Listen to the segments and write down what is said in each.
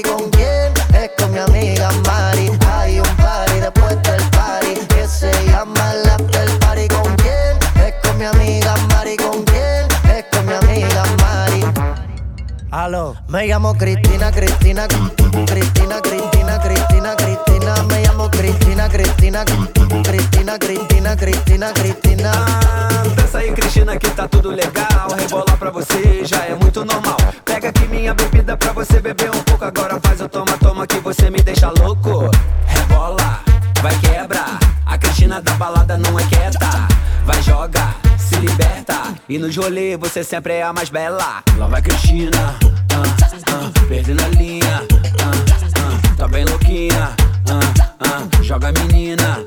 ¿Con quién? Es con mi amiga Mari. Hay un party después del party que se llama el after party. ¿Con quién? Es con mi amiga Mari. ¿Con quién? Es con mi amiga Mari. Aló, me llamo Cristina, Cristina, Cristina, Cristina, Cristina, Cristina, Cristina. Cristina, Cristina, Cristina, dança aí, Cristina, que tá tudo legal. Rebolar pra você já é muito normal. Pega aqui minha bebida pra você beber um pouco. Agora faz o toma, toma que você me deixa louco. Rebola, vai quebra. A Cristina da balada não é quieta. Vai joga, se liberta. E no rolê você sempre é a mais bela. Lá vai Cristina, ah, ah, perdendo a linha. Ah, tá bem louquinha. Ah, joga menina.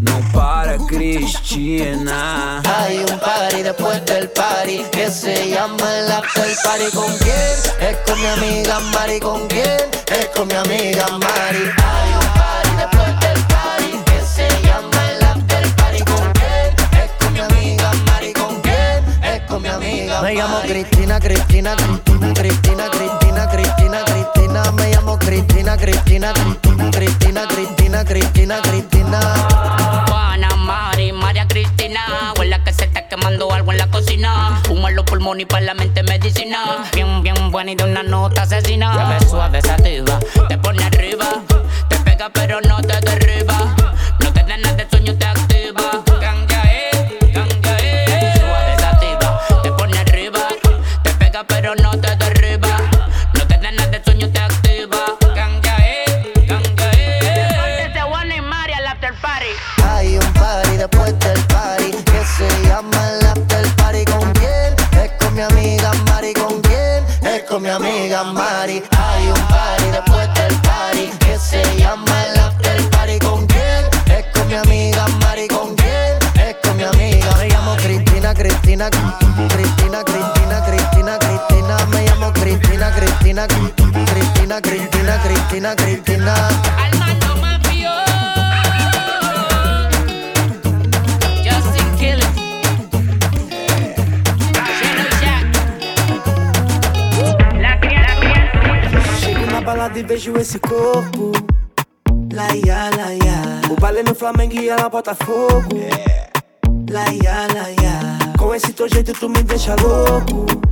No para Cristina. Hay un party después del party que se llama el after party. ¿Con quién? Es con mi amiga Mari. ¿Con quién? Es con mi amiga Mari. Hay un party después del party que se llama el after party. ¿Con quién? Es con mi amiga Mari. ¿Con quién? Es con mi amiga Mari. Me llamo Cristina, Cristina, Cristina, Cristina, Cristina, Cristina, Cristina. Me llamo Cristina, Cristina, Cristina, Cristina, Cristina, Cristina, Cristina. quemando algo en la cocina. Humo en los pulmones y para la mente medicina. Bien, bien buena y de una nota asesina. Suave, suave, sativa, te pone arriba. Te pega pero no te derriba. Cristina, Cristina, Cristina, Cristina, Cristina, Cristina. balada e vejo esse corpo. Laia, laia. O baile no Flamengo e ela bota fogo. Laia, laia. Com esse teu jeito tu me deixa louco.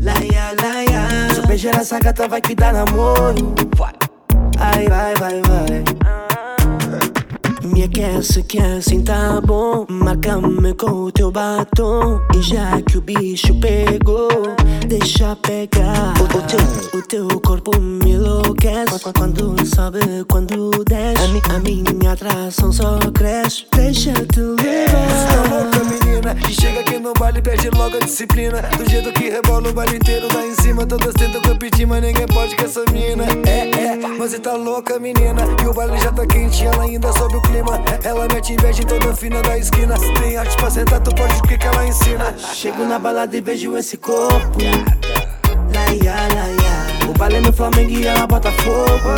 Laia, laia. Se beijar essa gata vai que dá namoro. Ai, vai, vai, vai. Me aquece que assim tá bom. Marca-me com o teu batom. E já que o bicho pegou, deixa pegar. O, o, teu, o teu corpo me enlouquece. Quando sobe, quando desce. A, mi, a minha atração só cresce. Deixa-te levar. louca, menina. E chega aqui no baile, perde logo a disciplina. Do jeito que rebola o baile inteiro lá em cima. Todas tentam competir, mas ninguém pode com essa mina. É, é, mas você tá louca, menina. E o baile já tá quente, ela ainda sobe o clima. Ela mete inveja em toda fina da esquina. Tem arte pra sentar, tu pode o que, que ela ensina. Chego na balada e vejo esse corpo. Laia, laia. O balé no Flamengo e ela bota fogo.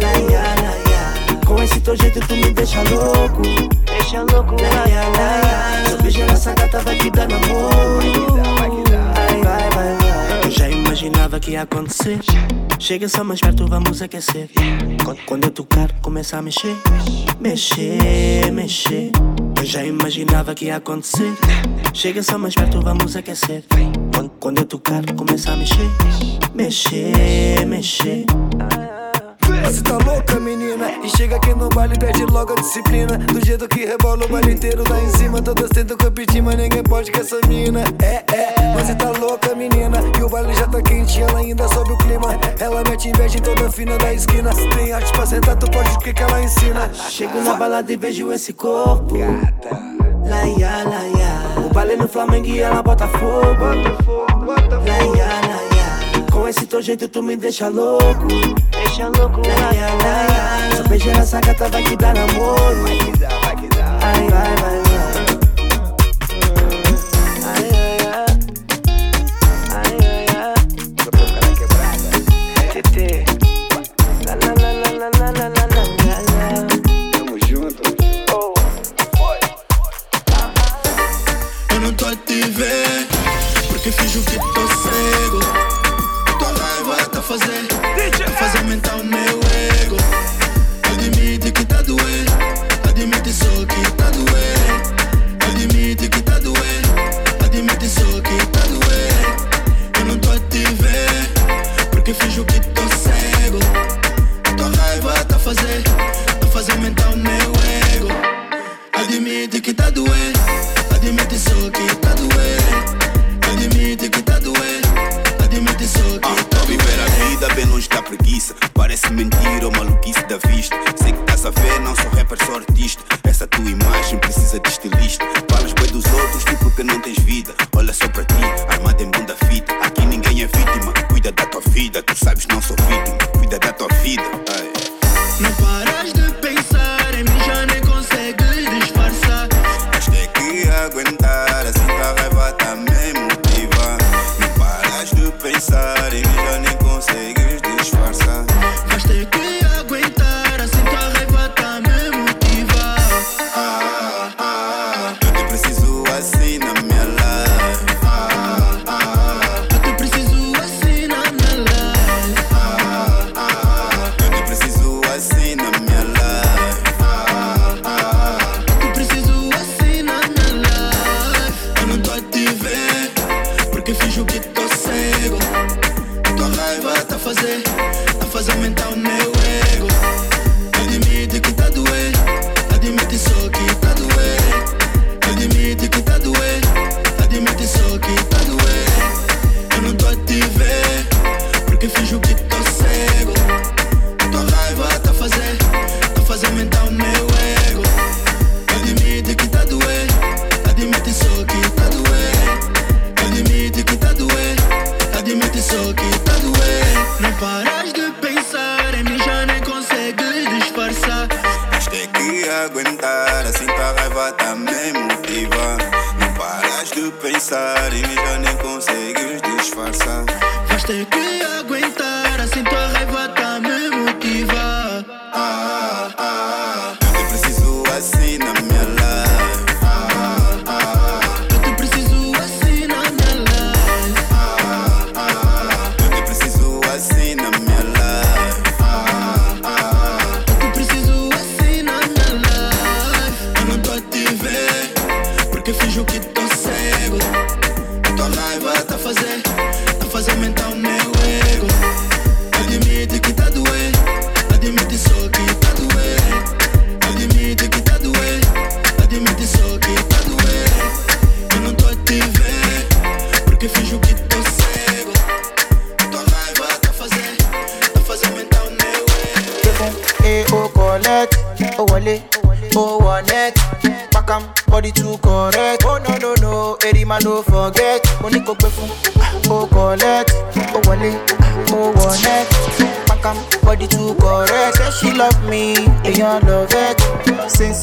Laia, laia. Com esse teu jeito tu me deixa louco. Deixa louco, laia, laia. Se eu beijar essa gata vai te dar namoro. Vai, vai, vai, vai. Eu já imaginava que ia acontecer. Chega só mais perto, vamos aquecer. Quando eu tocar, começa a mexer. Mexer, mexer. Eu já imaginava que ia acontecer. Chega só mais perto, vamos aquecer. Quando eu tocar, começa a mexer. Mexer, mexer. Você tá louca, menina? E chega aqui no baile, perde logo a disciplina. Do jeito que rebola o baile inteiro lá em cima. Todas tentam competir, mas ninguém pode com essa mina. É, é, você tá louca, menina? E o baile já tá quente, ela ainda sobe o clima. Ela mete inveja em toda fina da esquina. Tem arte pra sentar, tu pode o que, ela ensina. Chego na balada e vejo esse corpo. Laia, laia. O baile no Flamengo e ela bota fogo. Laia, laia. Com esse teu jeito tu me deixa louco. Deixa louco, laia, laia. Se eu beijar essa gata vai te dar namoro. Vai que dá, vai que dá. Ai, vai, vai, olhar e já nem consegues disfarçar. Vais ter que aguentar, assim tua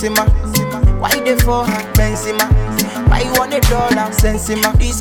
Why they for? Benzema. Why you want a dollar? Sensima. This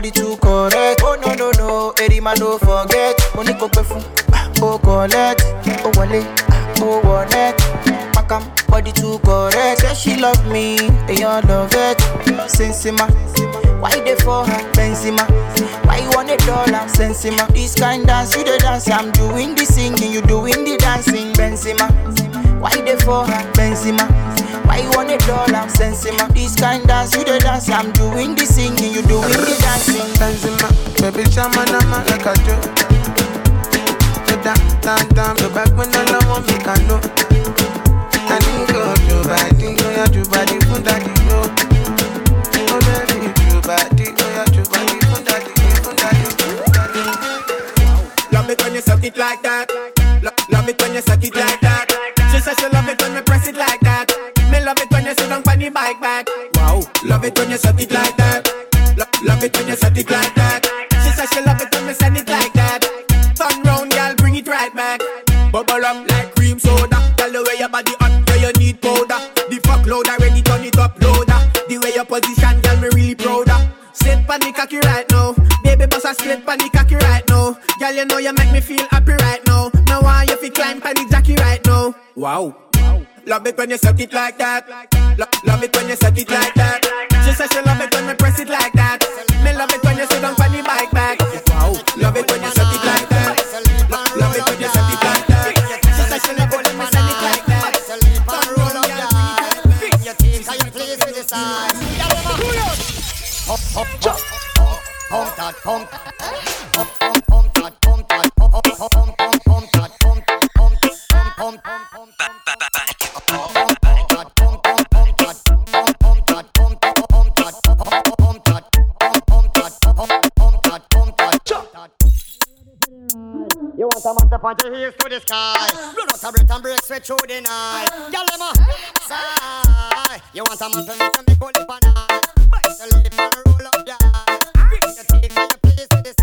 body too correct. Oh no no no, eri ma no forget. Mo ní kò gbé fún o collect, o wọlé, o wọ net. Pakam body too correct. Say she love me, èèyàn love it. Sensima, why dey for her? Benzema, why you want a dollar? Sensima, this kind dance you dey dance. I'm doing the singing, you doing the dancing. Benzema, why dey for her? Benzema, why you want a dollar? Sensima, this kind dance you dey dance. I'm doing the singing, you doing the dancing. Benzema, baby chama na ma like a joke. Go down, down, down, go back when all I want me can know. I need go to body, go ya to body, fun daddy yo. Oh baby, to body, oh, go ya to body, fun daddy, fun daddy, fun daddy. Love it when you suck it like that. Love it when you suck it like that. Lo- love it when you suck it like that. She said she love it when we send it like that. Turn round, girl, bring it right back. Bubble up like cream soda. Tell the way your body hot, yeah you need powder. The fuck load already turn it up loader. The way your position, girl, me really prouder. Sit pan the cocky right now. Baby boss a split pan the cocky right now. Girl, you know you make me feel happy right now. Now why you fi climb pan the jockey right now? Wow. Love it when you suck it like that. Lo- love it when you suck it like that. She said she love it when we press it like that. Me love it when you sit on funny bike back. Wow. Love it when you suck it like that. Lo- love it when you suck it like that. She said she love it when we send it like that. Turn round, girl, bring it back. You up on the hills to the sky. Blood out a breath and break sweat through the night. Girl, them a sigh. You want a man to make you make good lip and. Bite the and roll up your eye. Bring and place the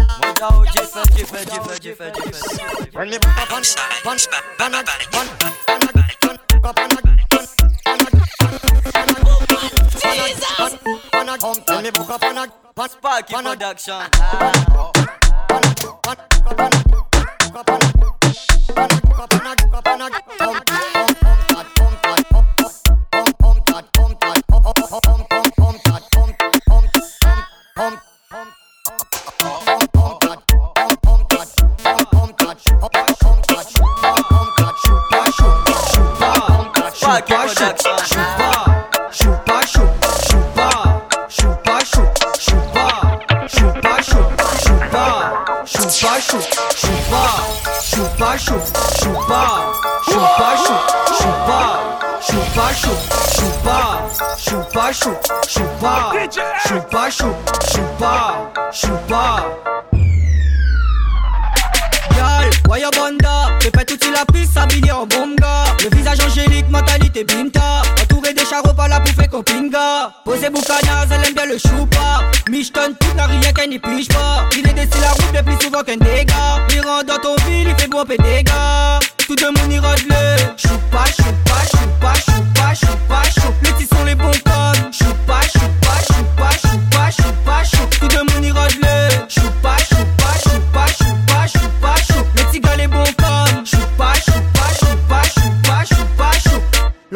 chupa, chupa, chupa, chupa, chupa, chupa, chupa, chupa, chupa, chupa, chupa, Waya Banda, répète tout la piste, habillé en bomba. Le visage angélique, mentalité binta. Des charros par la pouffe copinga. Posé boucanaz, elle aime bien le choupa. Michton, tout n'a rien qu'elle n'y pige pas. Il est décidé la route plus souvent qu'un dégât. Il rentre dans ton ville, il fait bon gars. Tout le monde y rôde Choupa, choupa, choupa, choupa, choupa, choupa. Les petits sont les bons codes. Choupa, choupa, choupa, choupa, choupa, choupa. Tout le monde y Choupa, choupa, choupa,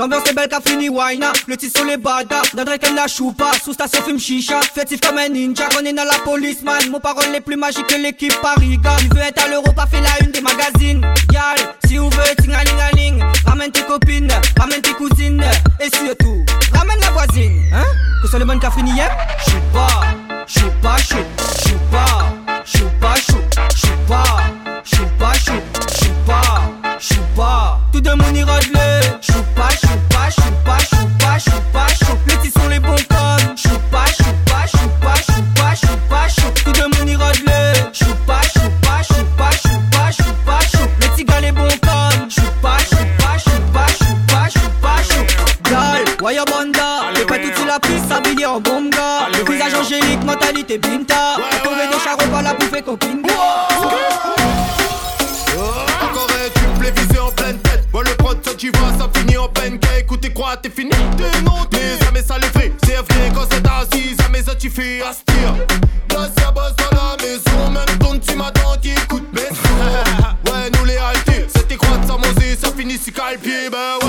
L'ambiance est belle qu'a fini wine Le titre sur les bada. D'un qu'elle la choupa Sous station fume chicha. Fétif comme un ninja. Est dans la police man Mon parole les plus magiques que l'équipe Pariga. Tu veux être à l'euro pas fait la une des magazines. Gal si vous veux ting Ramène tes copines. Ramène tes cousines. Et surtout Ramène la voisine. Hein? Que bon qu'a fini hier Choupa choupa Choupa Choupa choupa Choupa Choupa choupa Choupa Choupa Tout le monde y le Choupa choupa choupa choupa choupa choupa Les petits sont les bons codes Choupa choupa choupa choupa choupa choupa Tout le monde y le Choupa choupa choupa choupa choupa choupa Les petits gars les bons codes Choupa choupa choupa choupa choupa choupa Gal, waya banda T'es pas tout sur la piste, s'habiller en Le visage angélique, mentalité binta Tombé des charros par la bouffée copine tu vois, ça finit en pancake. Ou t'es quoi, t'es fini, t'es non, t'es jamais ça les fait. C'est vrai quand c'est assis, mais ça tu fais aspire. Là, ça bosse dans la maison, même ton tu m'attends, qui écoute mes Ouais, nous les haltés, c'était quoi de ça finit si calpier, ben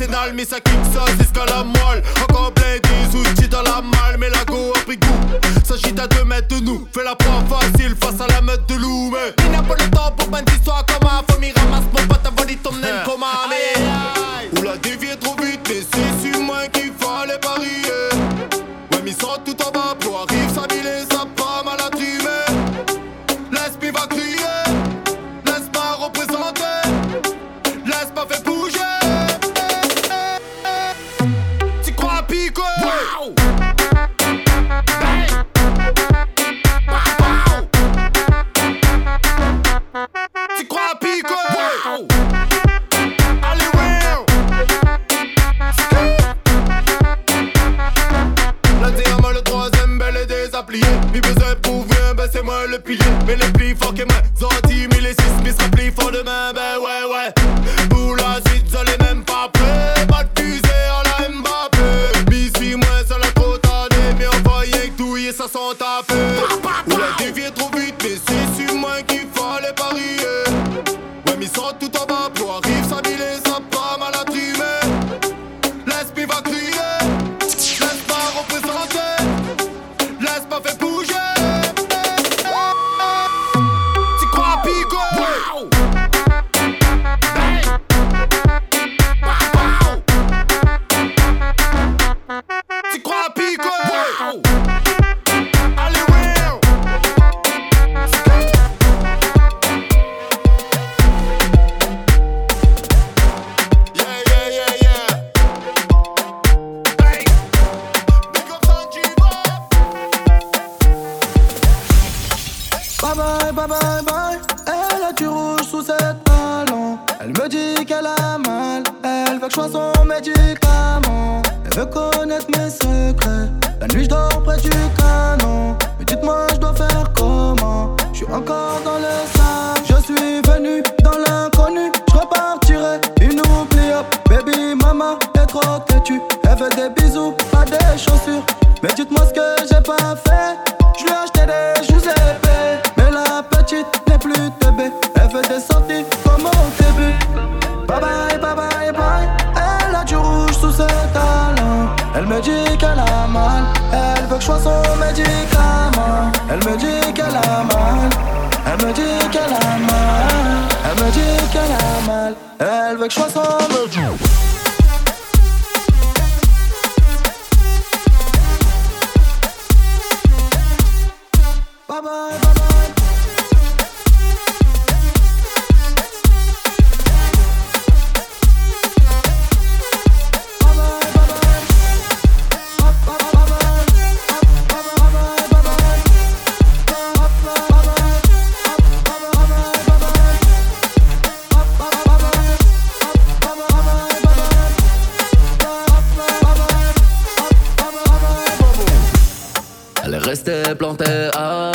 c'est dalle, mais ça qu'une sauce, c'est ce molle. Restée plantée à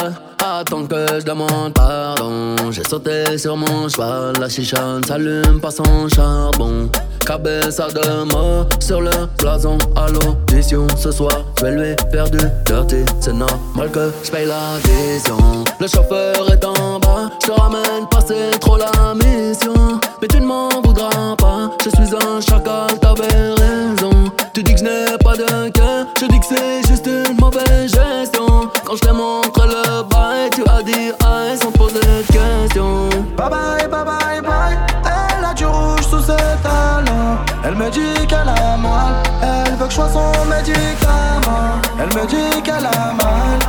attendre que je demande pardon. J'ai sauté sur mon cheval, la chicha s'allume pas sans charbon. Cabeza de mort sur le blason à l'audition ce soir. Je vais lui faire du dirty, c'est normal que je paye l'addition. Le chauffeur est en bas, je te ramène pas, c'est trop la mission. Mais tu ne m'en voudras pas, je suis un chacal, t'avais raison. Tu dis que je n'ai pas de cœur, je dis que c'est juste une mauvaise gestion. Quand je t'ai montré le bail, tu as dit aïe sans poser de questions. Bye bye, bye bye, bye. Elle a du rouge sous ses talons. Elle me dit qu'elle a mal. Elle veut que je sois son médicament. Elle me dit qu'elle a mal.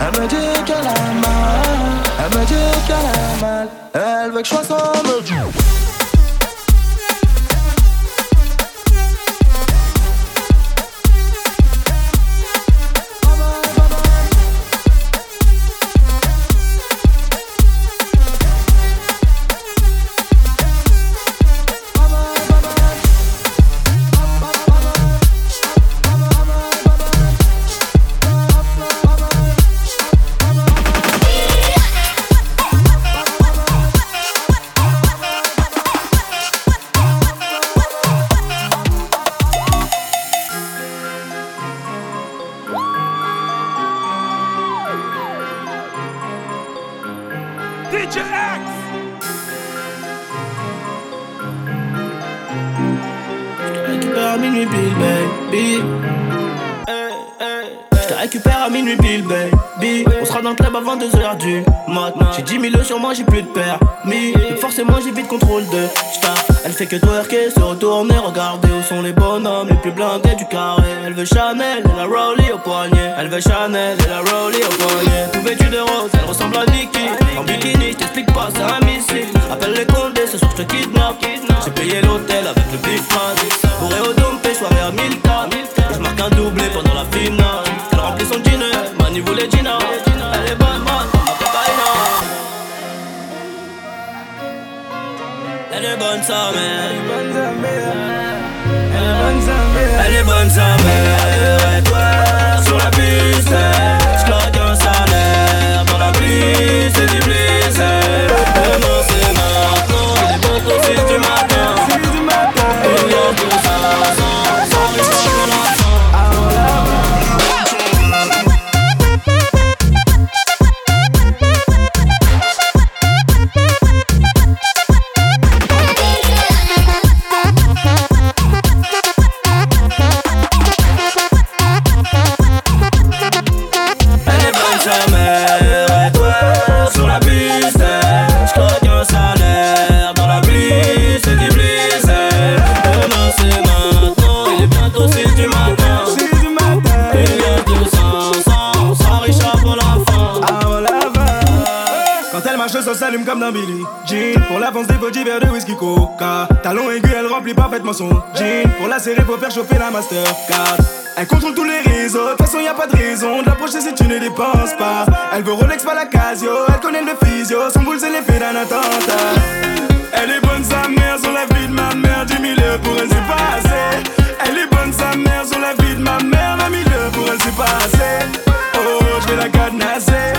Elle me dit qu'elle a mal. Elle me dit qu'elle a mal. Elle veut que je sois son médicament. Dans le club avant 2h du matin. J'ai 10 000 sur moi, j'ai plus de permis. Donc forcément, j'ai vite contrôle de star. Elle fait que twerker, se retourner, regarder où sont les bonhommes les plus blindés du carré. Elle veut Chanel et la Rollie au poignet. Elle veut Chanel et la Rollie au poignet. Tout vêtu de rose, elle ressemble à Nicki. En bikini, je t'explique pas, c'est un missile. Appelle les condés, ce soir je te kidnappe. J'ai payé l'hôtel avec le big man. Bourré au dompé, soirée à Milton. Je marque un doublé pendant la finale. Elle remplit son dîner, Mani voulait Elle est bonne sa mère. Elle est bonne sa mère. Elle est bonne sa mère. Elle est bonne bonne bonne. Sur la piste. S'allume comme dans Billy Jean. Pour l'avance des petits verres de whisky coca. Talon aigu, elle remplit parfaitement son jean. Pour la serrer, faut faire chauffer la Mastercard. Elle contrôle tous les réseaux, de toute façon y a pas de raison de l'approcher si tu ne dépenses pas. Elle veut Rolex, pas la Casio, elle connaît le physio, son boule c'est l'effet d'un attentat. Elle est bonne sa mère sur la vie de ma mère, 10 000 pour elle c'est pas. Elle est bonne sa mère sur la vie de ma mère, 20 000 pour elle c'est pas. Oh, je vais la cadenasser,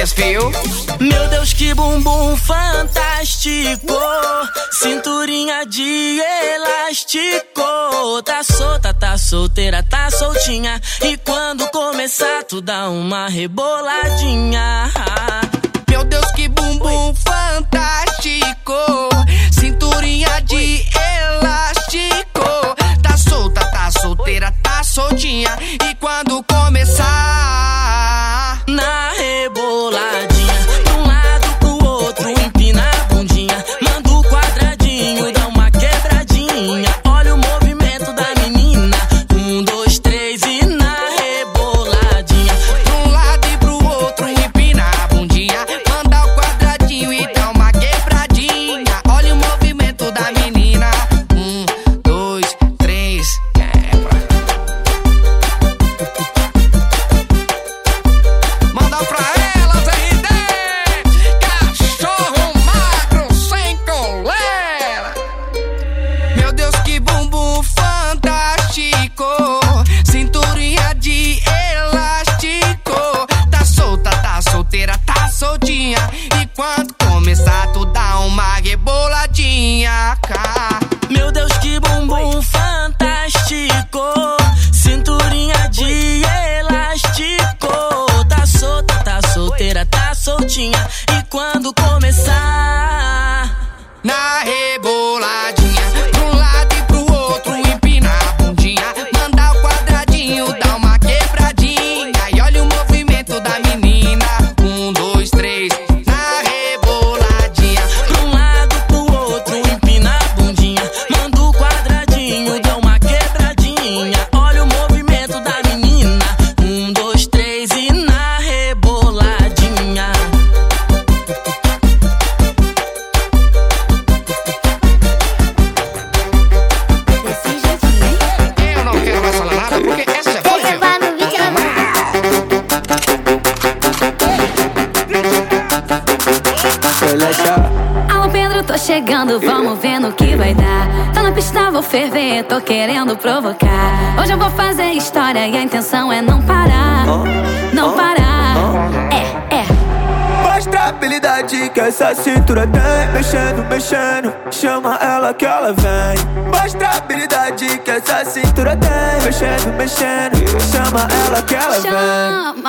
Meu Deus, que bumbum fantástico. Cinturinha de elástico. Tá solta, tá solteira, tá soltinha. E quando começar, tu dá uma reboladinha. Meu Deus, que bumbum fantástico. Cinturinha de elástico. Tá solta, tá solteira, tá soltinha. E quando começar. querendo provocar. Hoje eu vou fazer história e a intenção é não parar. Não parar. É, é. Mostra a habilidade que essa cintura tem. Mexendo, mexendo. Chama ela que ela vem. Mostra a habilidade que essa cintura tem. Mexendo, mexendo. Chama ela que ela vem.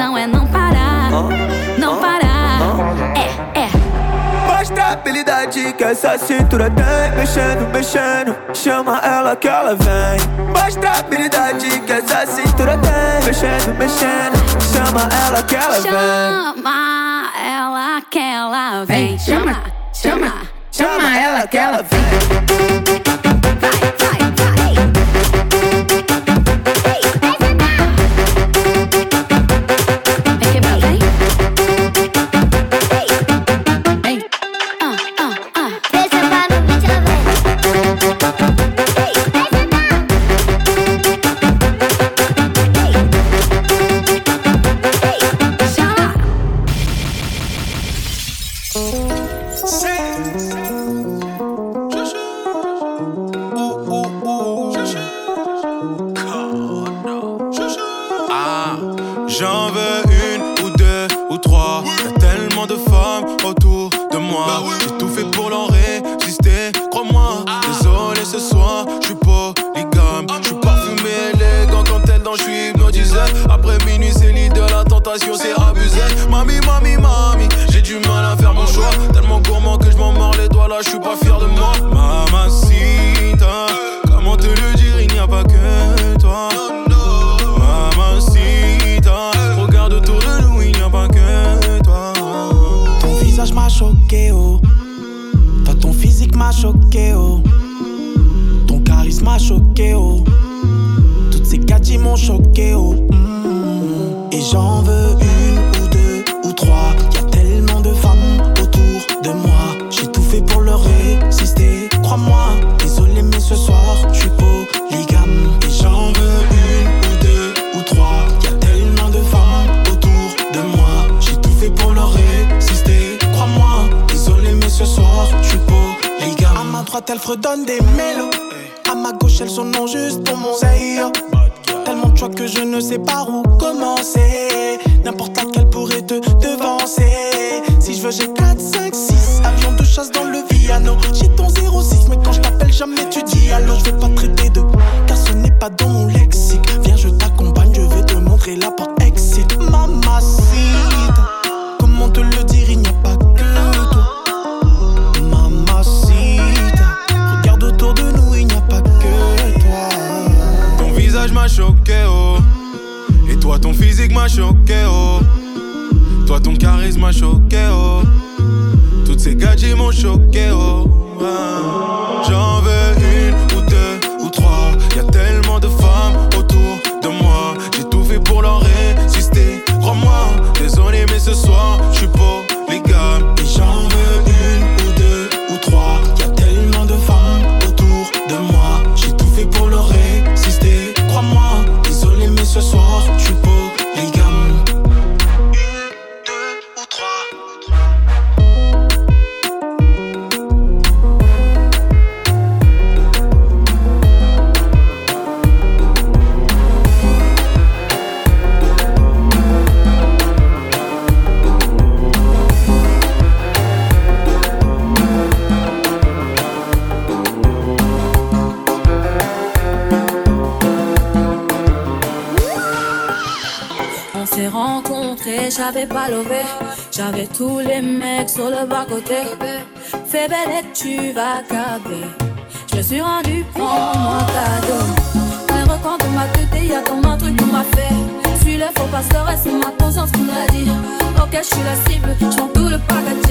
é não parar, não parar. É, é. Mostra a habilidade que essa cintura tem. Mexendo, mexendo, chama ela que ela vem. Mostra a habilidade que essa cintura tem. Mexendo, mexendo, chama ela que ela vem. Chama ela que ela vem. Chama, chama, chama ela que ela vem. Ok, je suis la cible, je tout le packaging.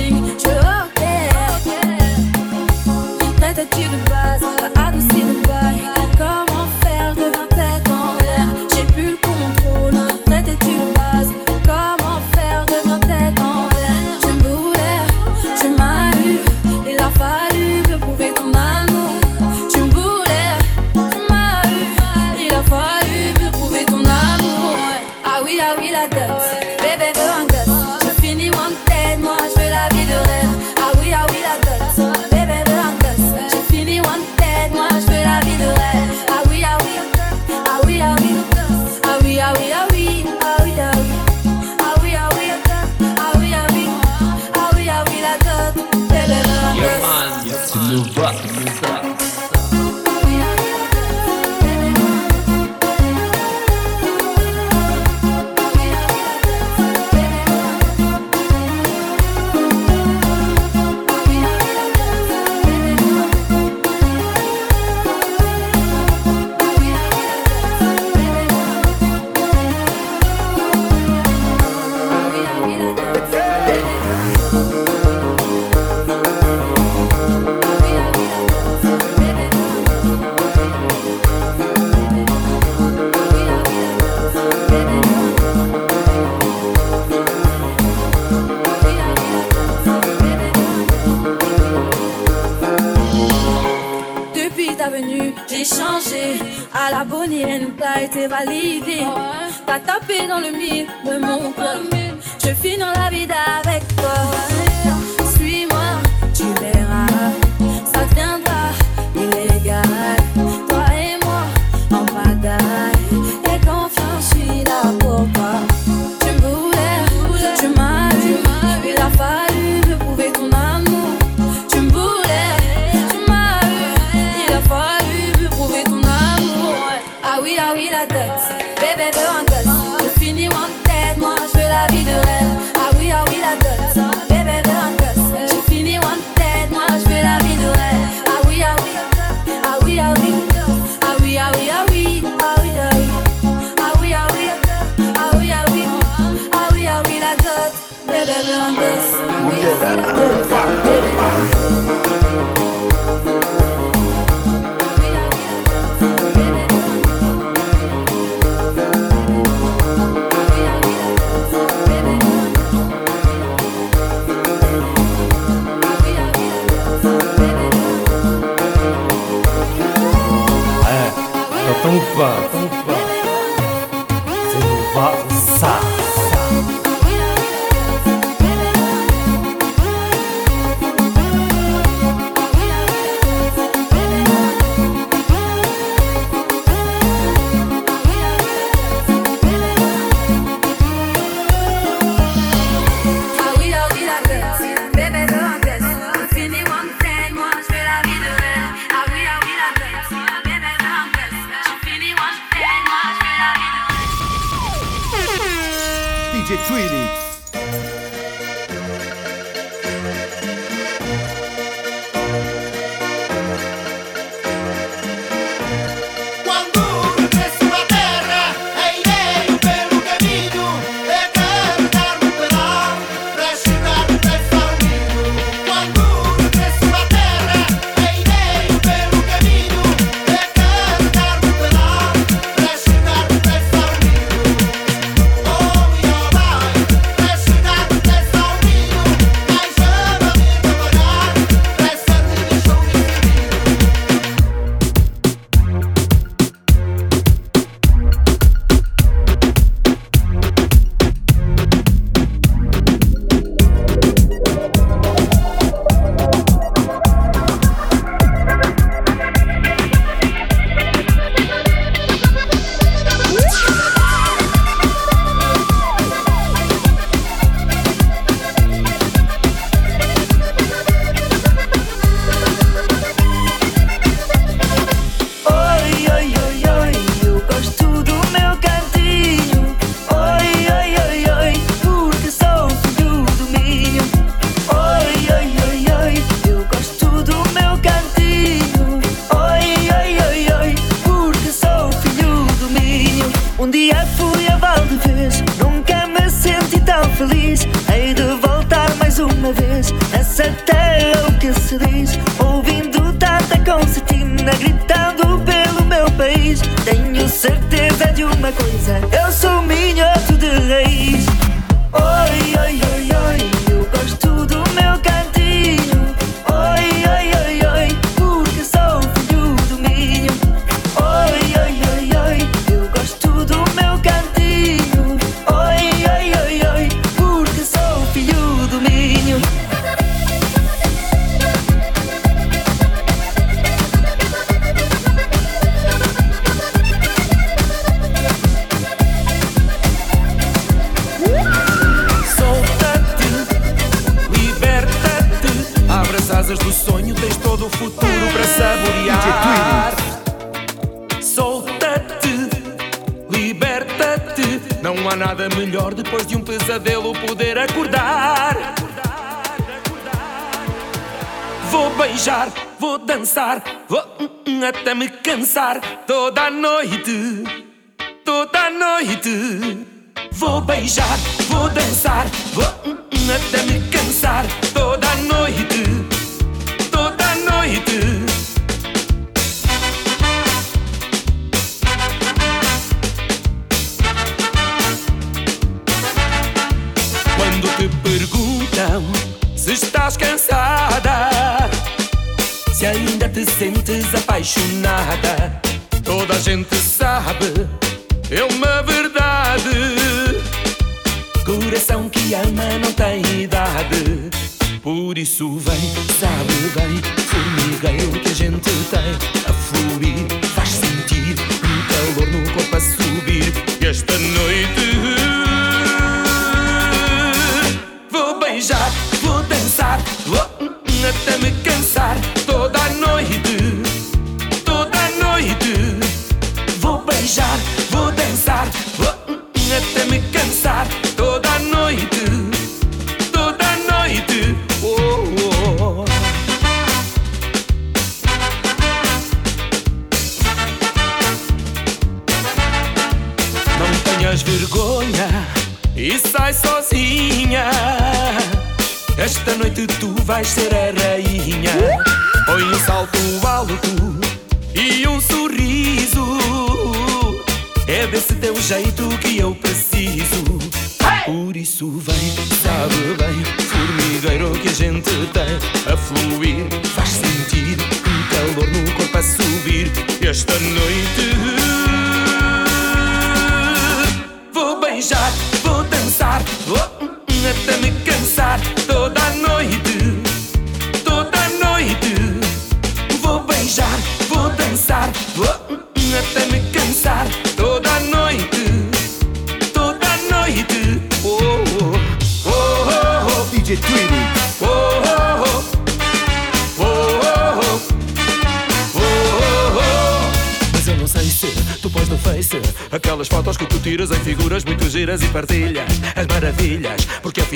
beijar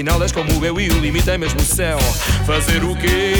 Afinal és como eu e o limite é mesmo o céu Fazer o quê?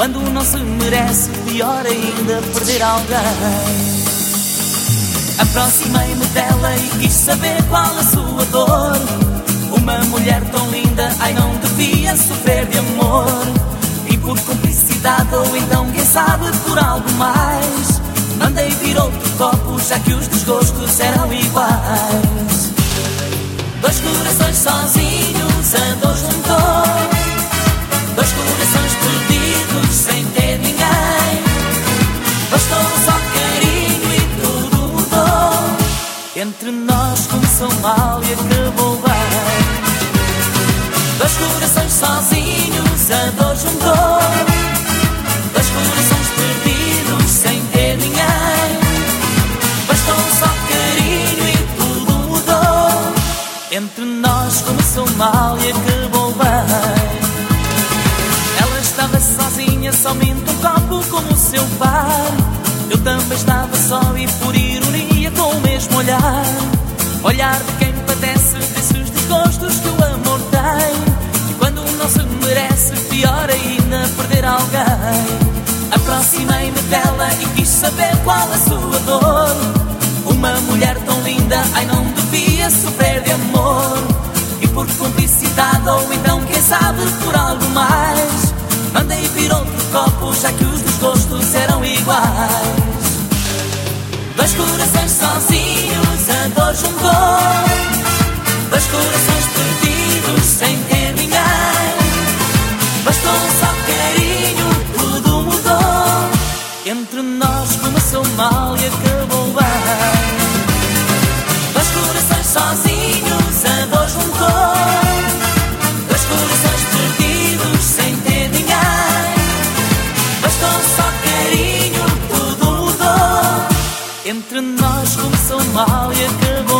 Quando não se merece, pior ainda perder alguém Aproximei-me dela e quis saber qual a sua dor Uma mulher tão linda, ai não devia sofrer de amor E por cumplicidade ou então quem sabe por algo mais Mandei vir outro copo, já que os desgostos eram iguais. Dois corações sozinhos andou juntos. Começou mal e acabou bem. Dois corações sozinhos andou juntos. Dois corações perdidos sem ter ninguém. Bastou só carinho e tudo mudou. Entre nós começou mal e acabou bem. Ela estava sozinha, somente um copo como o seu par. Eu também estava só e por ironia com o mesmo olhar. Olhar de quem padece desses desgostos que o amor tem. E quando não se merece, pior ainda perder alguém. Aproximei-me dela e quis saber qual a sua dor. Uma mulher tão linda, ai não devia sofrer de amor. E por cumplicidade, ou então quem sabe por algo mais. Mandei vir outro copo, já que os desgostos eram iguais. Dois corações sozinhos, a dor juntou. Dois corações perdidos, sem ter ninguém. Bastou só carinho, tudo mudou. Entre nós começou mal e acabou bem. Dois corações sozinhos, Entre nós começou mal e acabou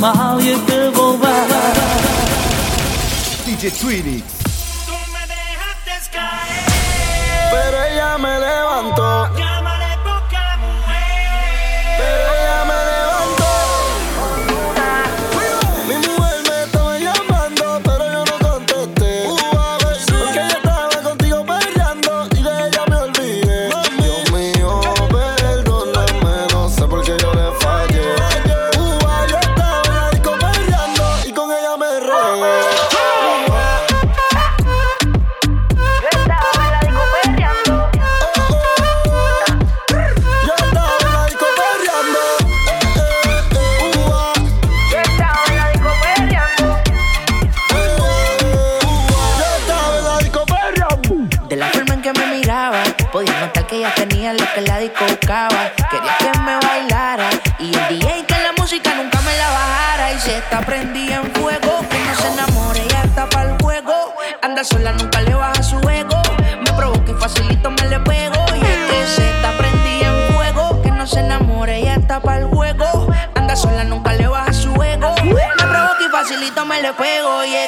malo je trgova. DJ Twinix.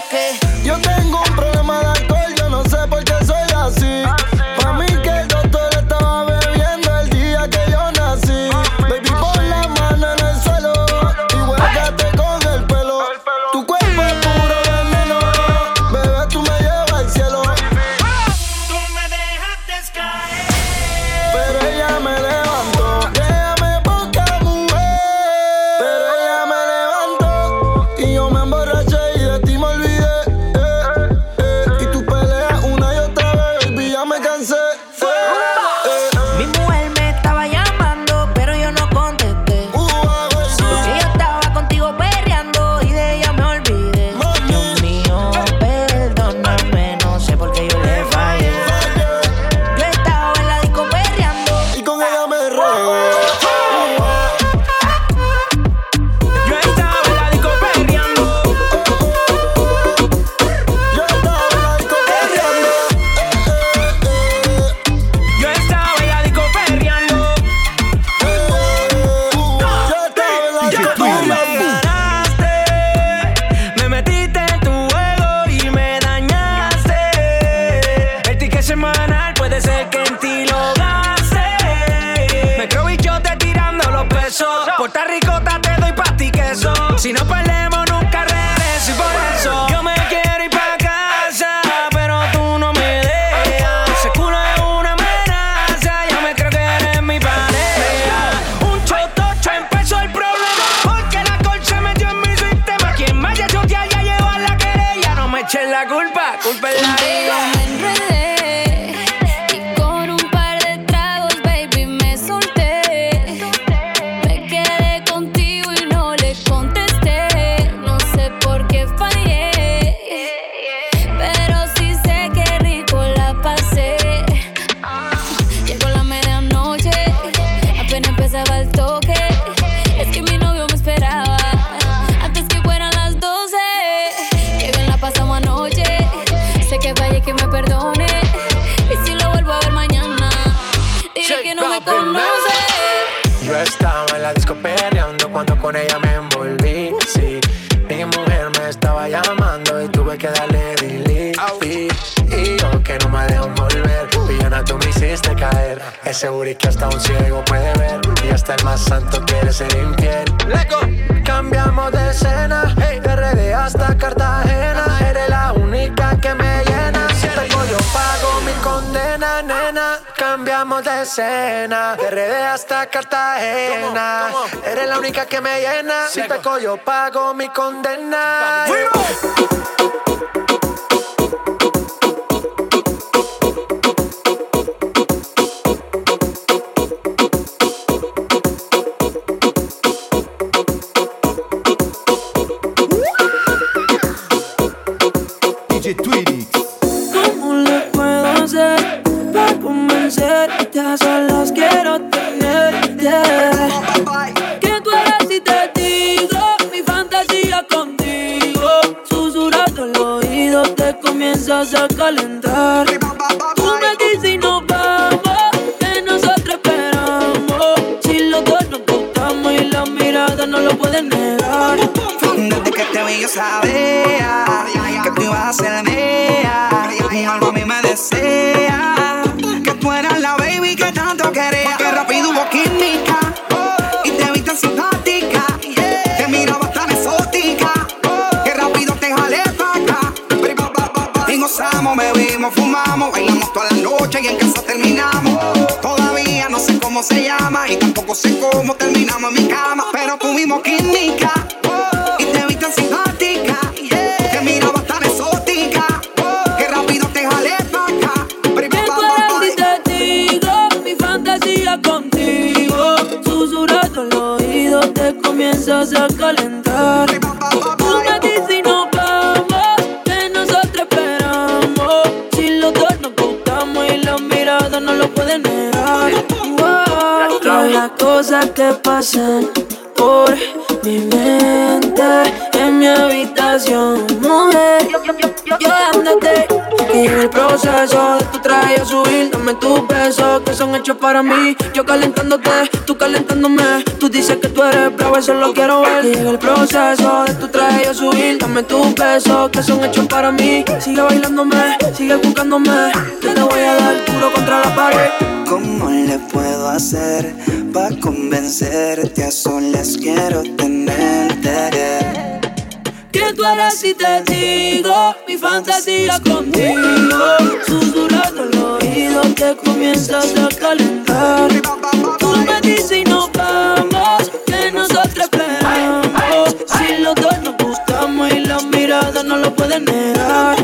Que Yo tengo yo pago mi condena. sabía que tú ibas a ser mía. Un algo a mí me desea que tú eras la baby que tanto quería. Que rápido hubo química y te viste simpática. Te miraba tan exótica que rápido te jalé para acá. Y gozamos, bebimos, fumamos, bailamos toda la noche y en casa terminamos. Todavía no sé cómo se llama y tampoco sé cómo terminamos en mi cama, pero tuvimos química. para mí. Yo calentándote, tú calentándome. Tú dices que tú eres bravo, eso lo quiero ver. Que el proceso de tu traje yo subir. Dame tus besos que son hechos para mí. Sigue bailándome, sigue buscándome. Te voy a dar duro contra la pared. ¿Cómo le puedo hacer para convencerte? A solas quiero tenerte tú harás si te digo mi fantasía contigo? Susurrando el oído que comienzas a calentar. Tú me dices y nos vamos, que nosotros esperamos. Si los dos nos gustamos y la mirada no lo pueden negar.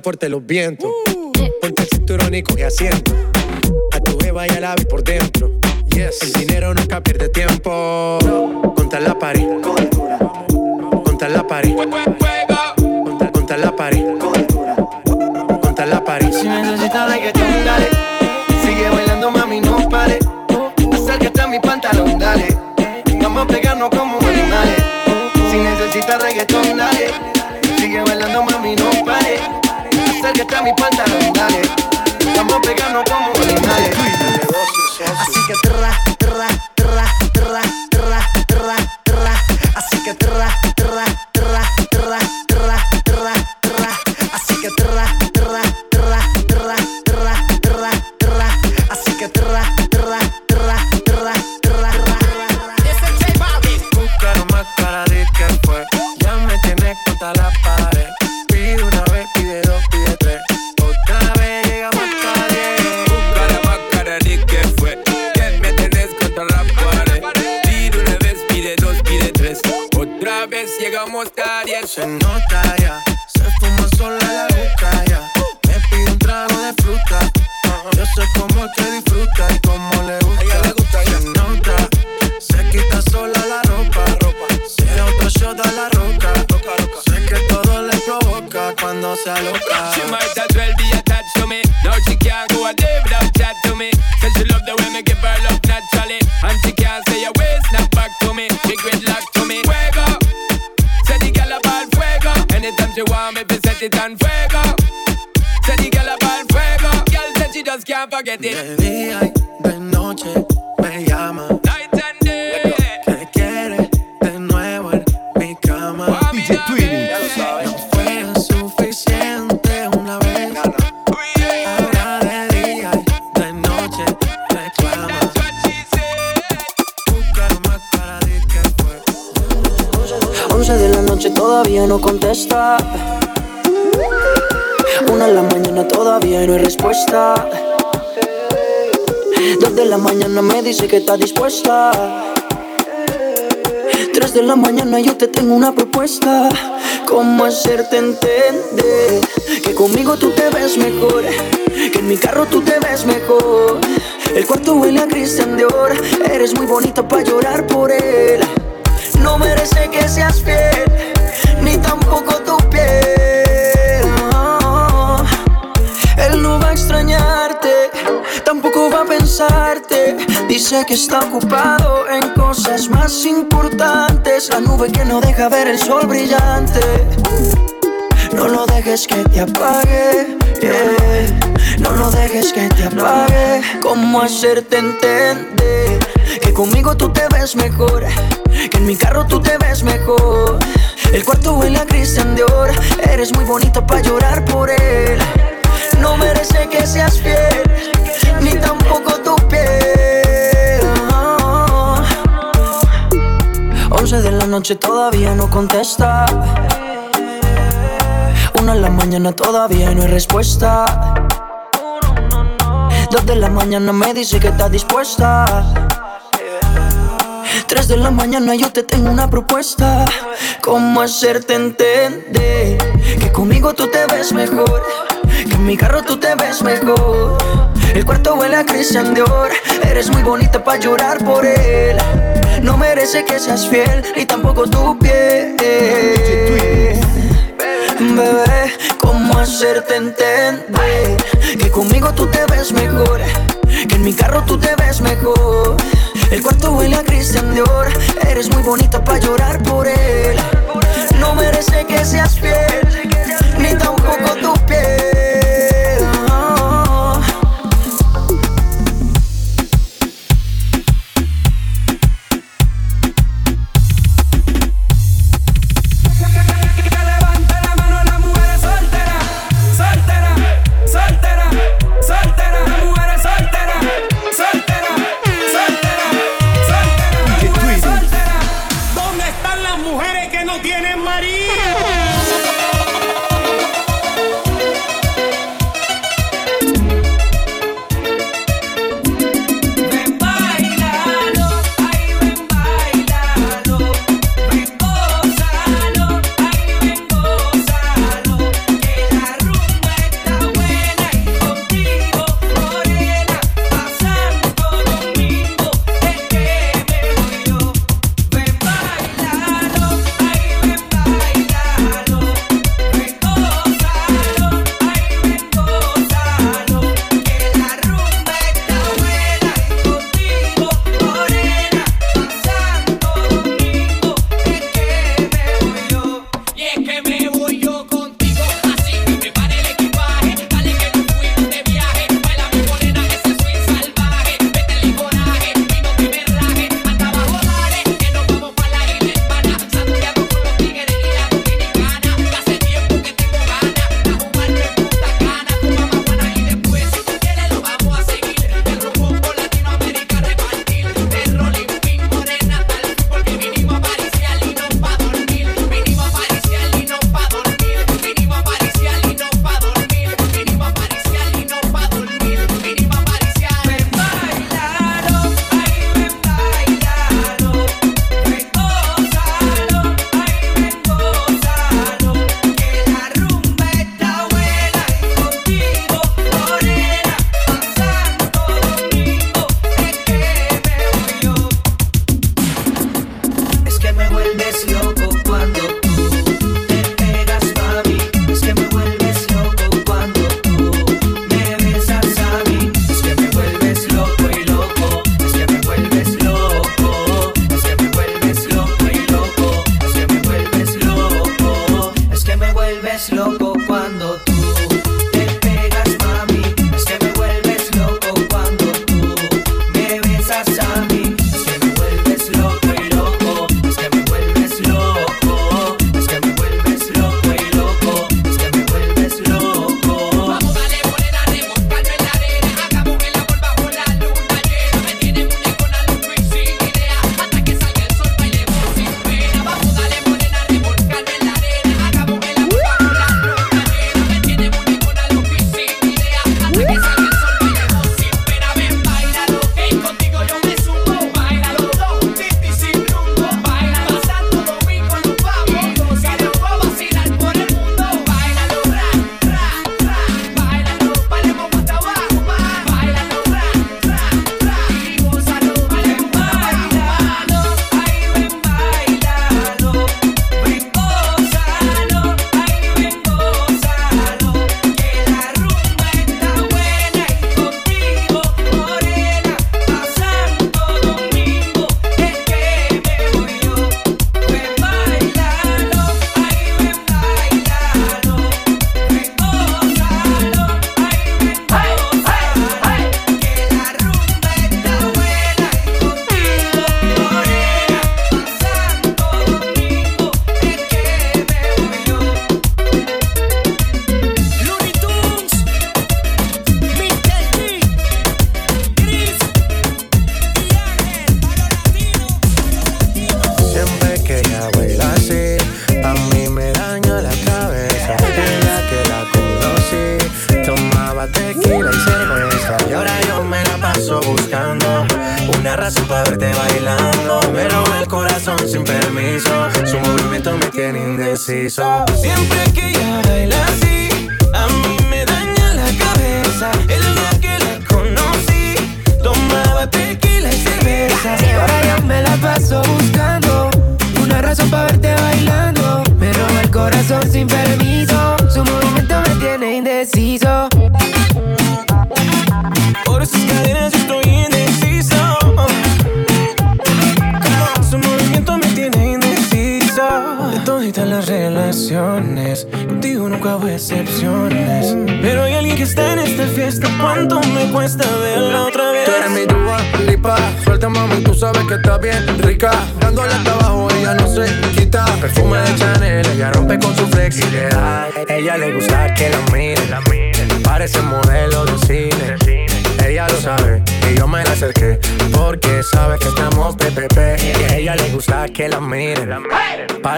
soplan fuerte los vientos. Ponte el cinturón y coge asiento. A tu beba y al ave por dentro. Yes. El dinero nunca pierde tiempo. No. mi conocerte entender que conmigo tú te ves mejor, que en mi carro tú te ves mejor. El cuarto huele a cristian de oro, eres muy bonita para llorar por él. No merece que seas fiel, ni tampoco tu piel. Oh, oh. Once de la noche todavía no contesta. Una en la mañana todavía no hay respuesta. Dos de la mañana me dice que está dispuesta. Tres de la mañana yo te tengo una propuesta. ¿Cómo hacerte entender que conmigo tú te ves mejor? Que en mi carro tú te ves mejor. El cuarto huele a Christian Dior. Eres muy bonita para llorar por él. No merece que seas fiel, y tampoco tu piel. Bebé hacerte entender que conmigo tú te ves mejor, que en mi carro tú te ves mejor. El cuarto huele a cristian de eres muy bonita para llorar por él. No merece que seas fiel, ni tampoco tu piel.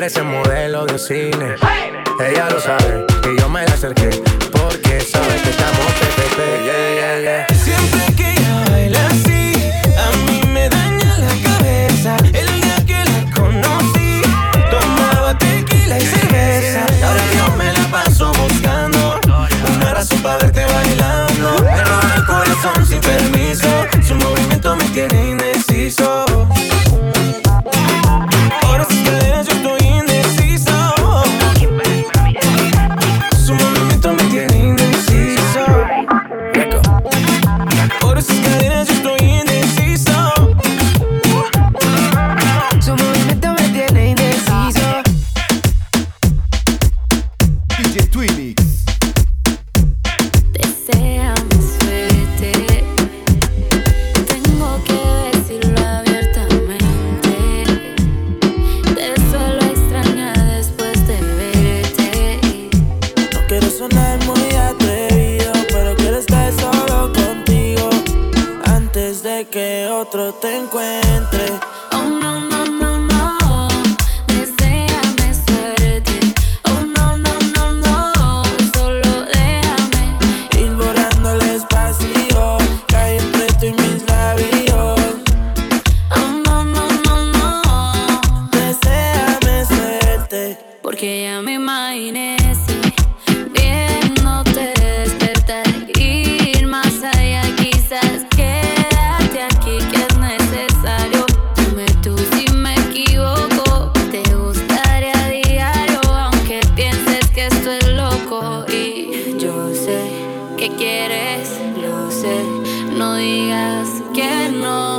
parecemos no digas que no.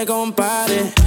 Se compare.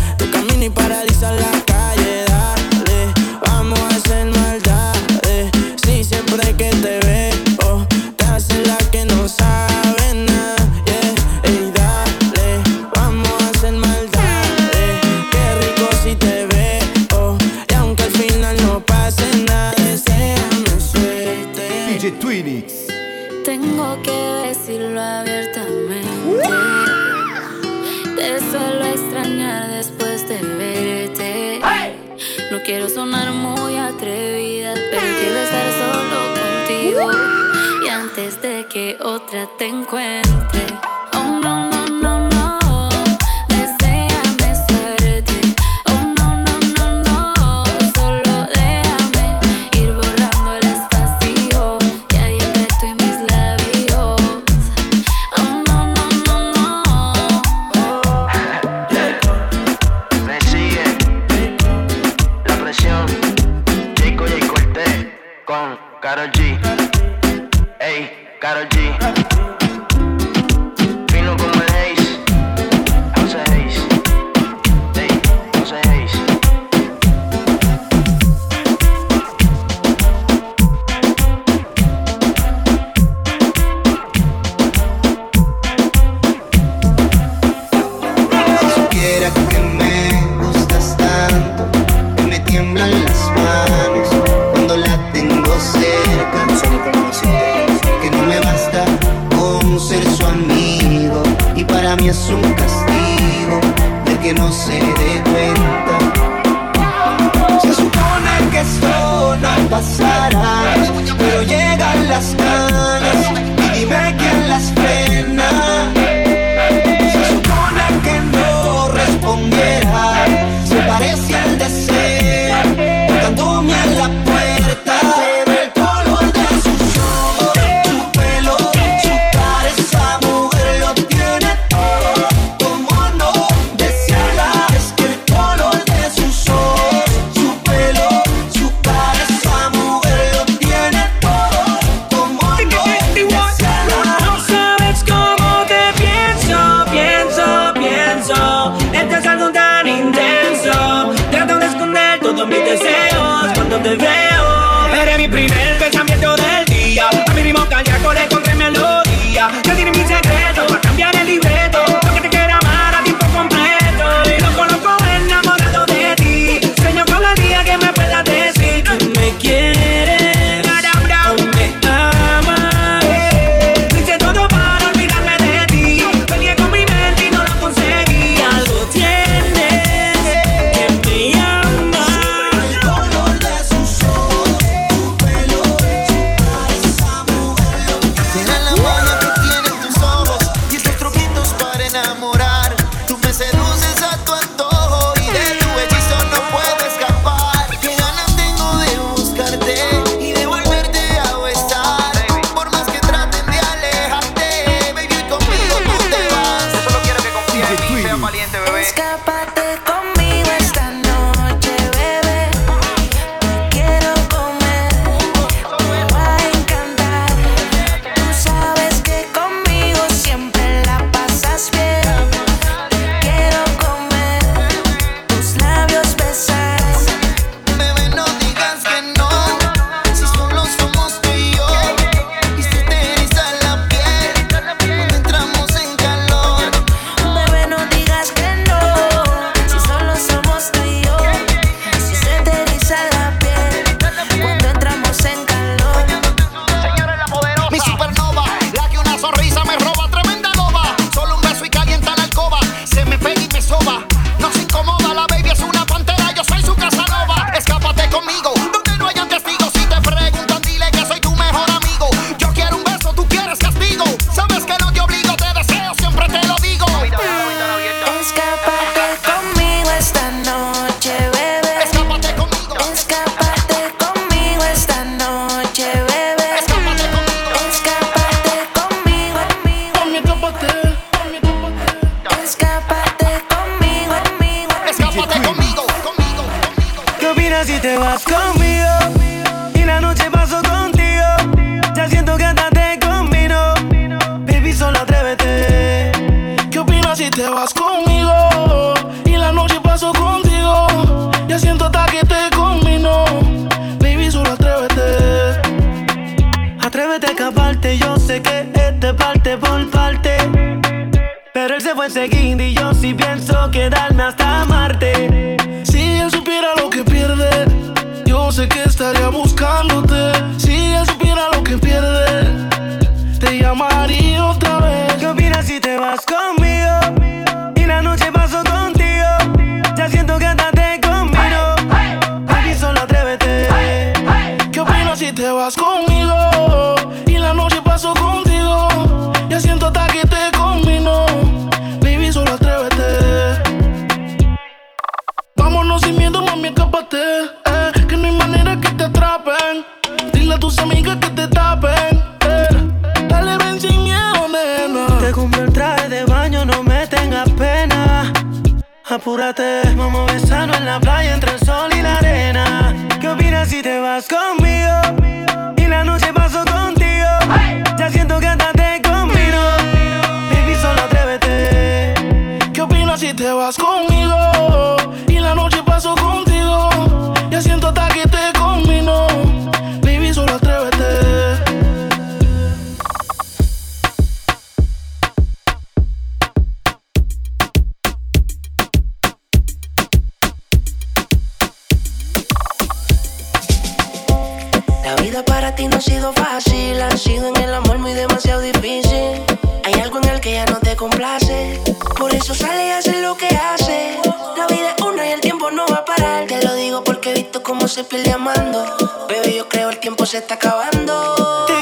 se pierde amando. Baby, yo creo el tiempo se está acabando.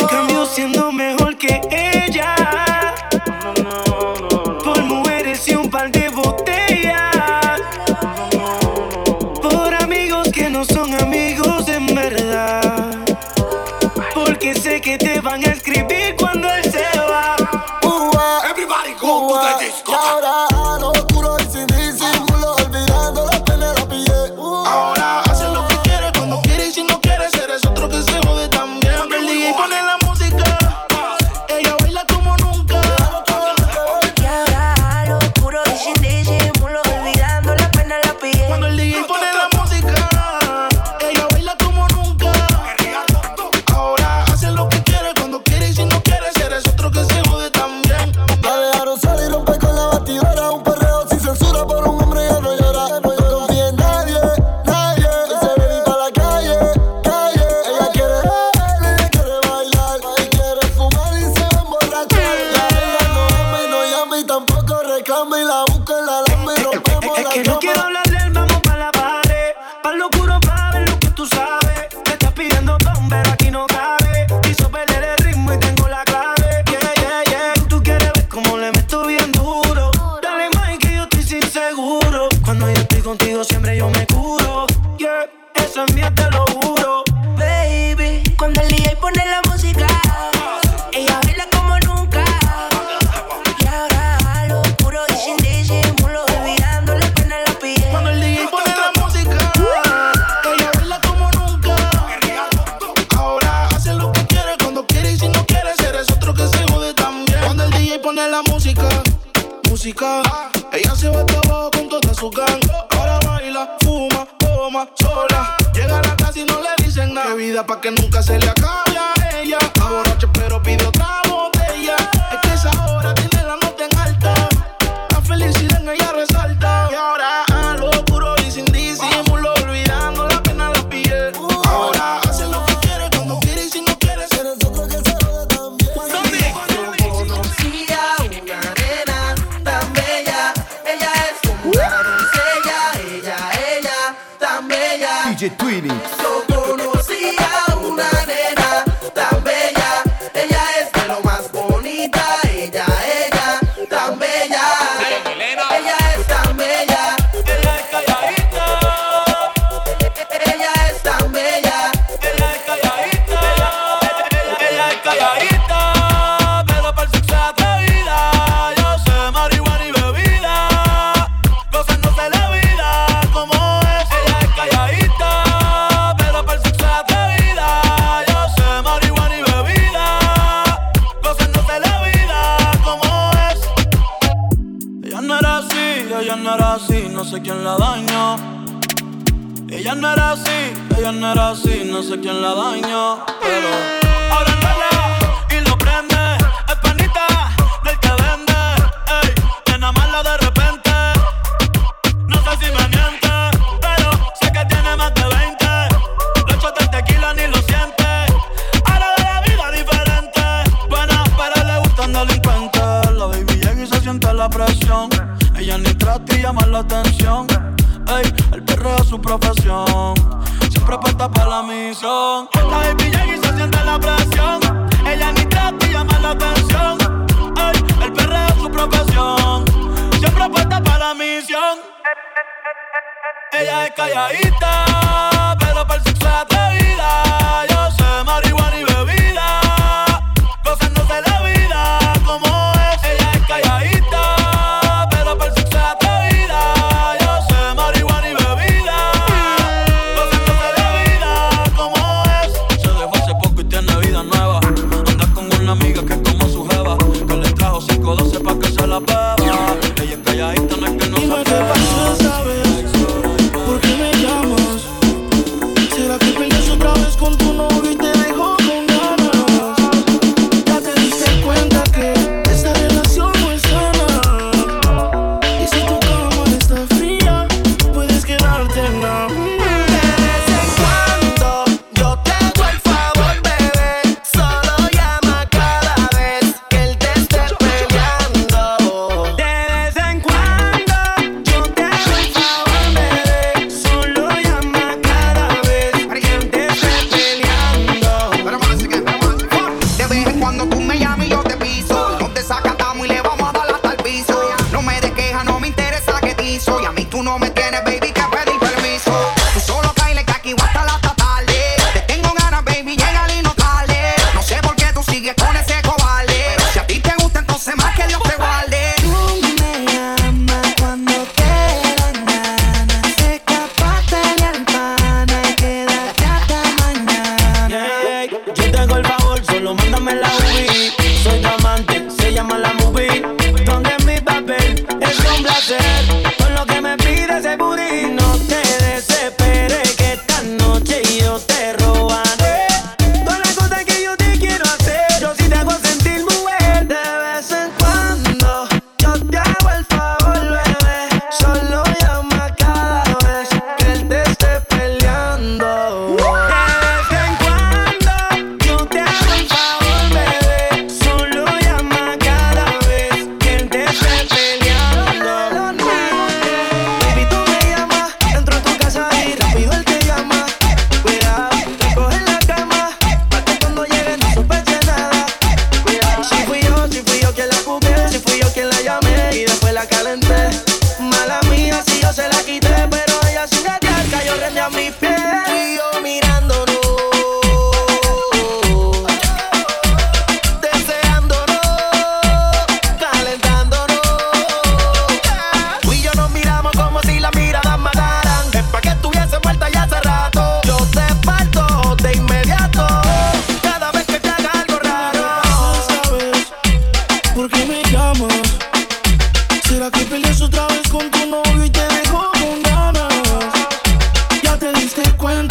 Cuenta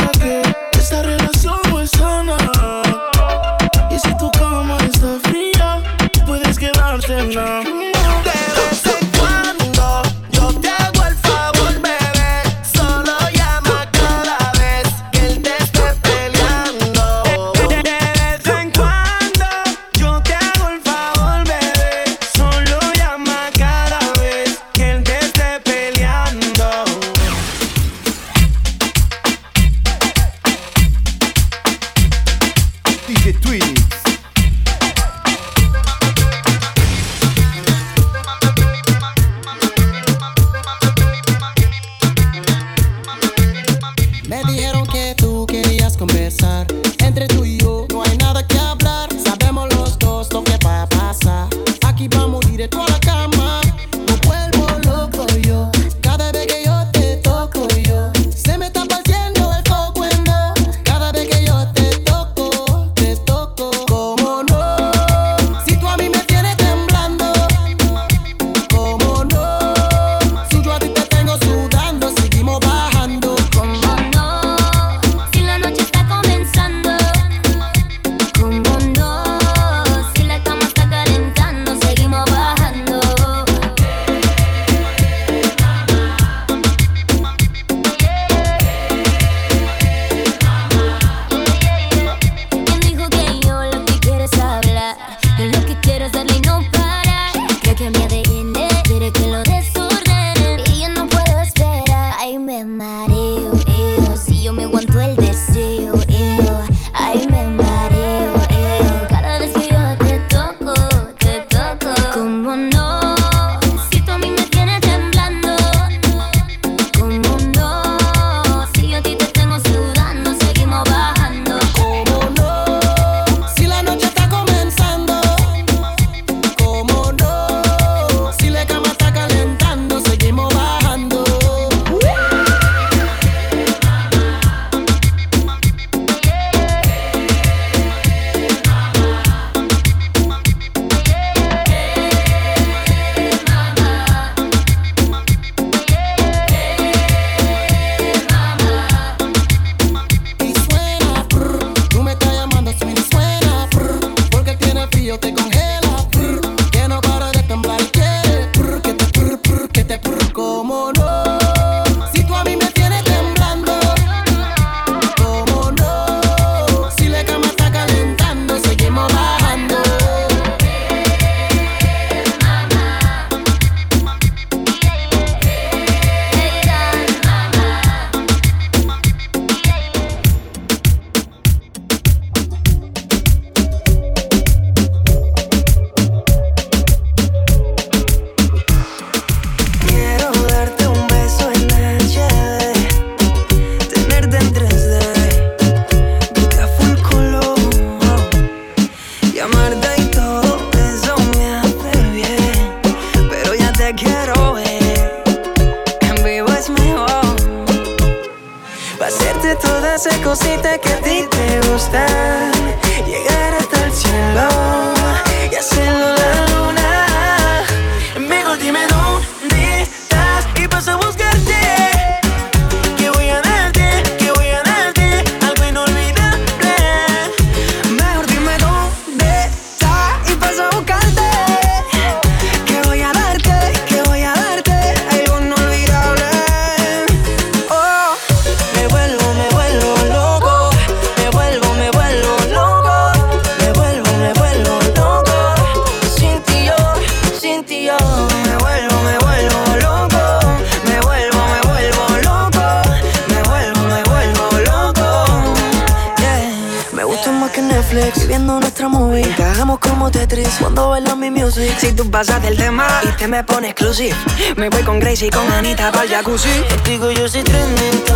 Me voy con Gracie y con Anita para jacuzzi. Contigo yo soy tremendo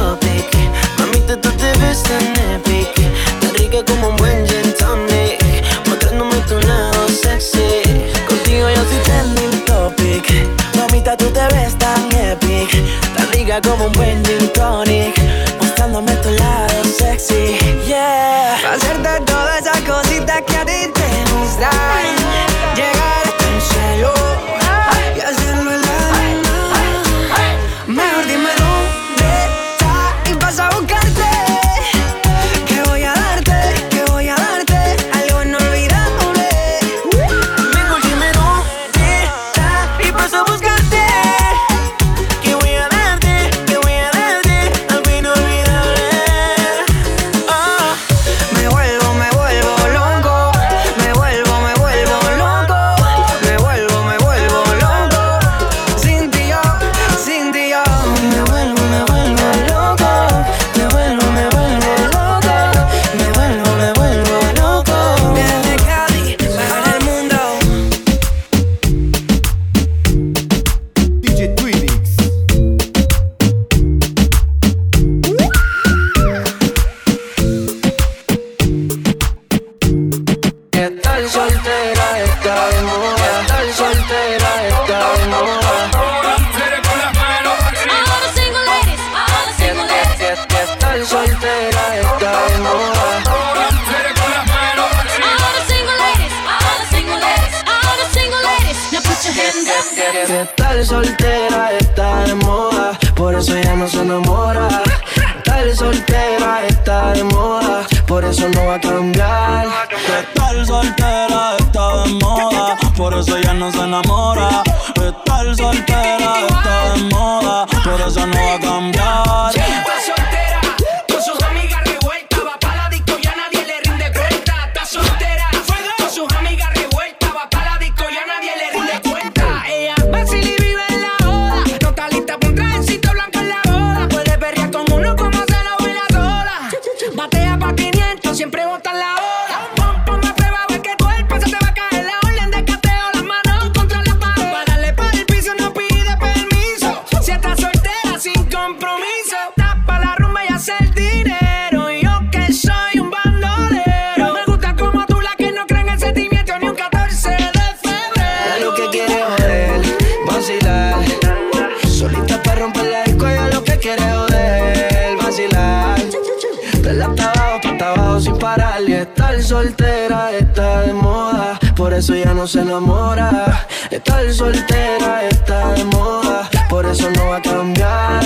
Dale abajo, sin parar. Y estar soltera está de moda, por eso ya no se enamora. Estar soltera está de moda, por eso no va a cambiar.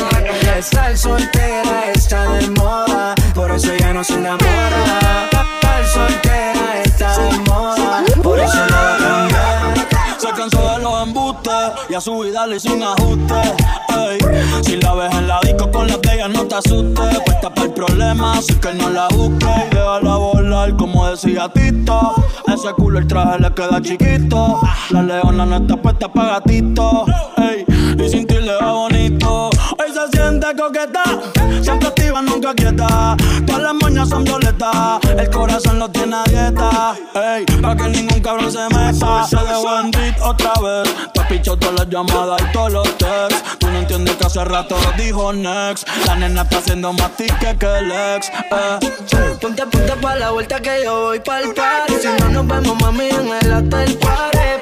Estar soltera está de moda, por eso ya no se enamora. Estar soltera de los embustes y a su vida le sin ajuste. Ey. Si la ves en la disco con las de ella, no te asustes. Puesta para el problema, así que no la busques. Y déjala volar, como decía Tito. Ese culo el traje le queda chiquito. La leona no está puesta para gatito. Y sin ti le va bonito mente coqueta, siempre activa, nunca quieta. Todas las moñas son violetas, el corazón lo tiene dieta. Ey, pa' que ningún cabrón se meta. Se dejó en otra vez, te pichó todas las llamadas y todos los texts. Tú no entiendes que hace rato dijo next. La nena está haciendo más tique que el ex. Eh. Ponte, ponte pa' la vuelta que yo voy pa' el party. Si no nos vemos, mami, en el hotel.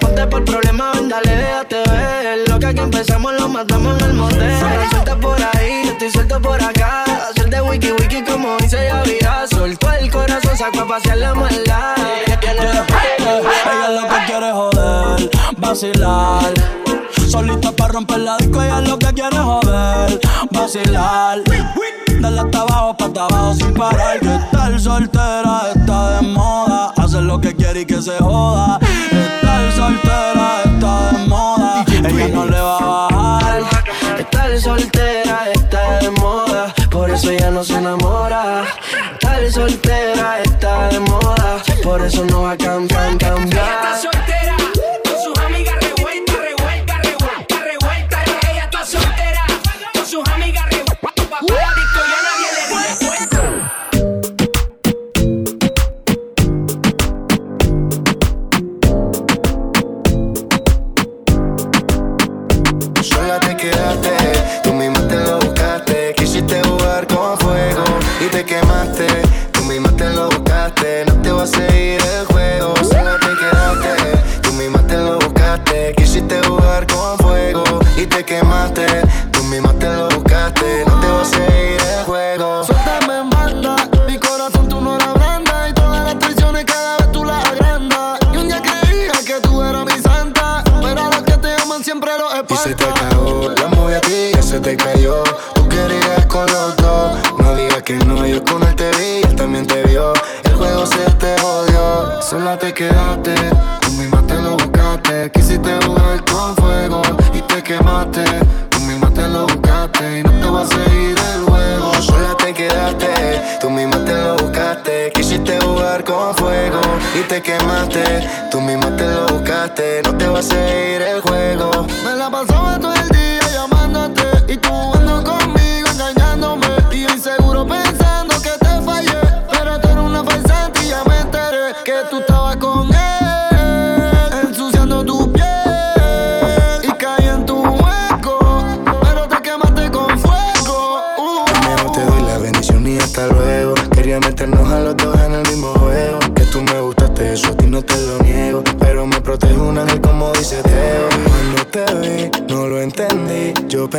Ponte por problema, ven, dale, déjate ver. Lo que aquí empezamos lo matamos en el motel. Suelta por ahí estoy suelto por acá. Hacer de wiki wiki como dice Yavira. Soltó el corazón, sacó a pasear la maldad. Ella lo que quiere joder, vacilar. Solita para romper la disco, ella lo que quiere joder, vacilar. Dale hasta abajo, pa' abajo sin parar. Que estar soltera está de moda. Hacer lo que quiere y que se joda. Estar soltera está de moda. Ella no le va a bajar. Estar soltera está de moda, por eso ella no se enamora. Estar soltera está de moda, por eso no va a cambiar, cambiar. olvidarte, no te vas a ir el juego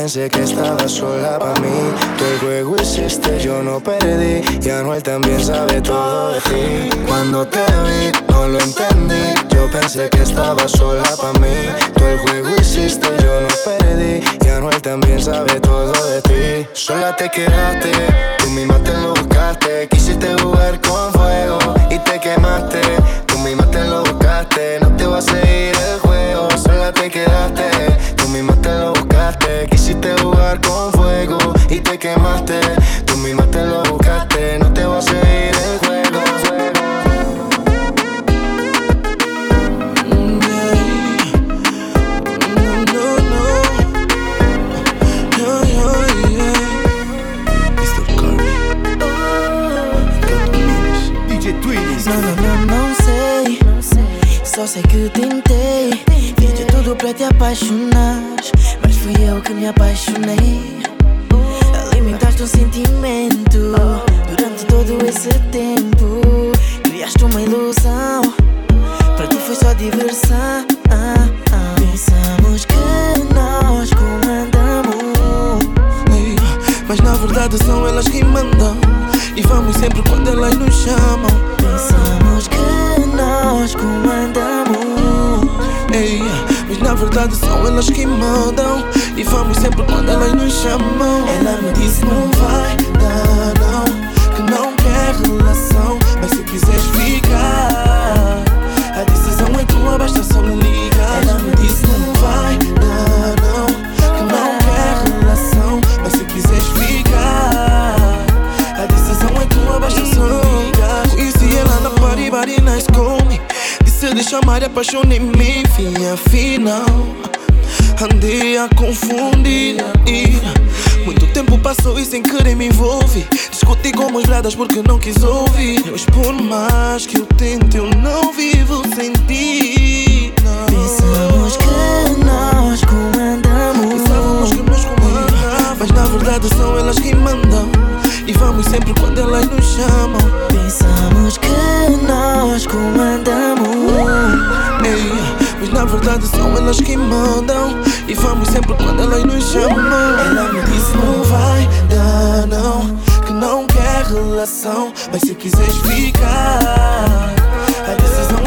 pensé que estabas sola para mí. Tú el juego hiciste, yo no perdí. Y Anuel también sabe todo de ti. Cuando te vi, no lo entendí. Yo pensé que estabas sola para mí. Tú el juego hiciste, yo no perdí. Y Anuel también sabe todo de ti. Sola te quedaste, tú misma te lo buscaste. Quisiste jugar con fuego y te quemaste. Tú misma te lo buscaste, no te va a seguir el juego. Sola te quedaste, Quisiste jugar con fuego y te quemaste. Tú misma te lo buscaste, no te va a seguir el juego. Só sei que tentei. Fiz de tudo pra te apaixonar. Que me apaixonei. Alimentaste um sentimento durante todo esse tempo. Criaste uma ilusão. Pra ti foi só diversão. Pensamos que nós comandamos. Mas na verdade são elas que mandam E vamos sempre quando elas nos chamam São elas que mandam. E vamos sempre quando elas nos chamam. Ela me disse não vai dar não Que não quer relação. Mas se quiseres chamar e apaixonei, me fim afinal. Andei a confundir. Muito tempo passou e sem querer me envolvi. Discuti com os lados porque não quis ouvir. Mas por mais que eu tente, eu não vivo sem ti. Pensamos que nós comandamos. Pensávamos que nós comandamos. Mas na verdade são elas que mandam. E vamos sempre quando elas nos chamam. Pensamos que nós comandamos. Mas na verdade são elas que mandam. E vamos sempre quando elas nos chamam. Ela me disse não vai dar não Que não quer relação. Mas se quiseres ficar A decisão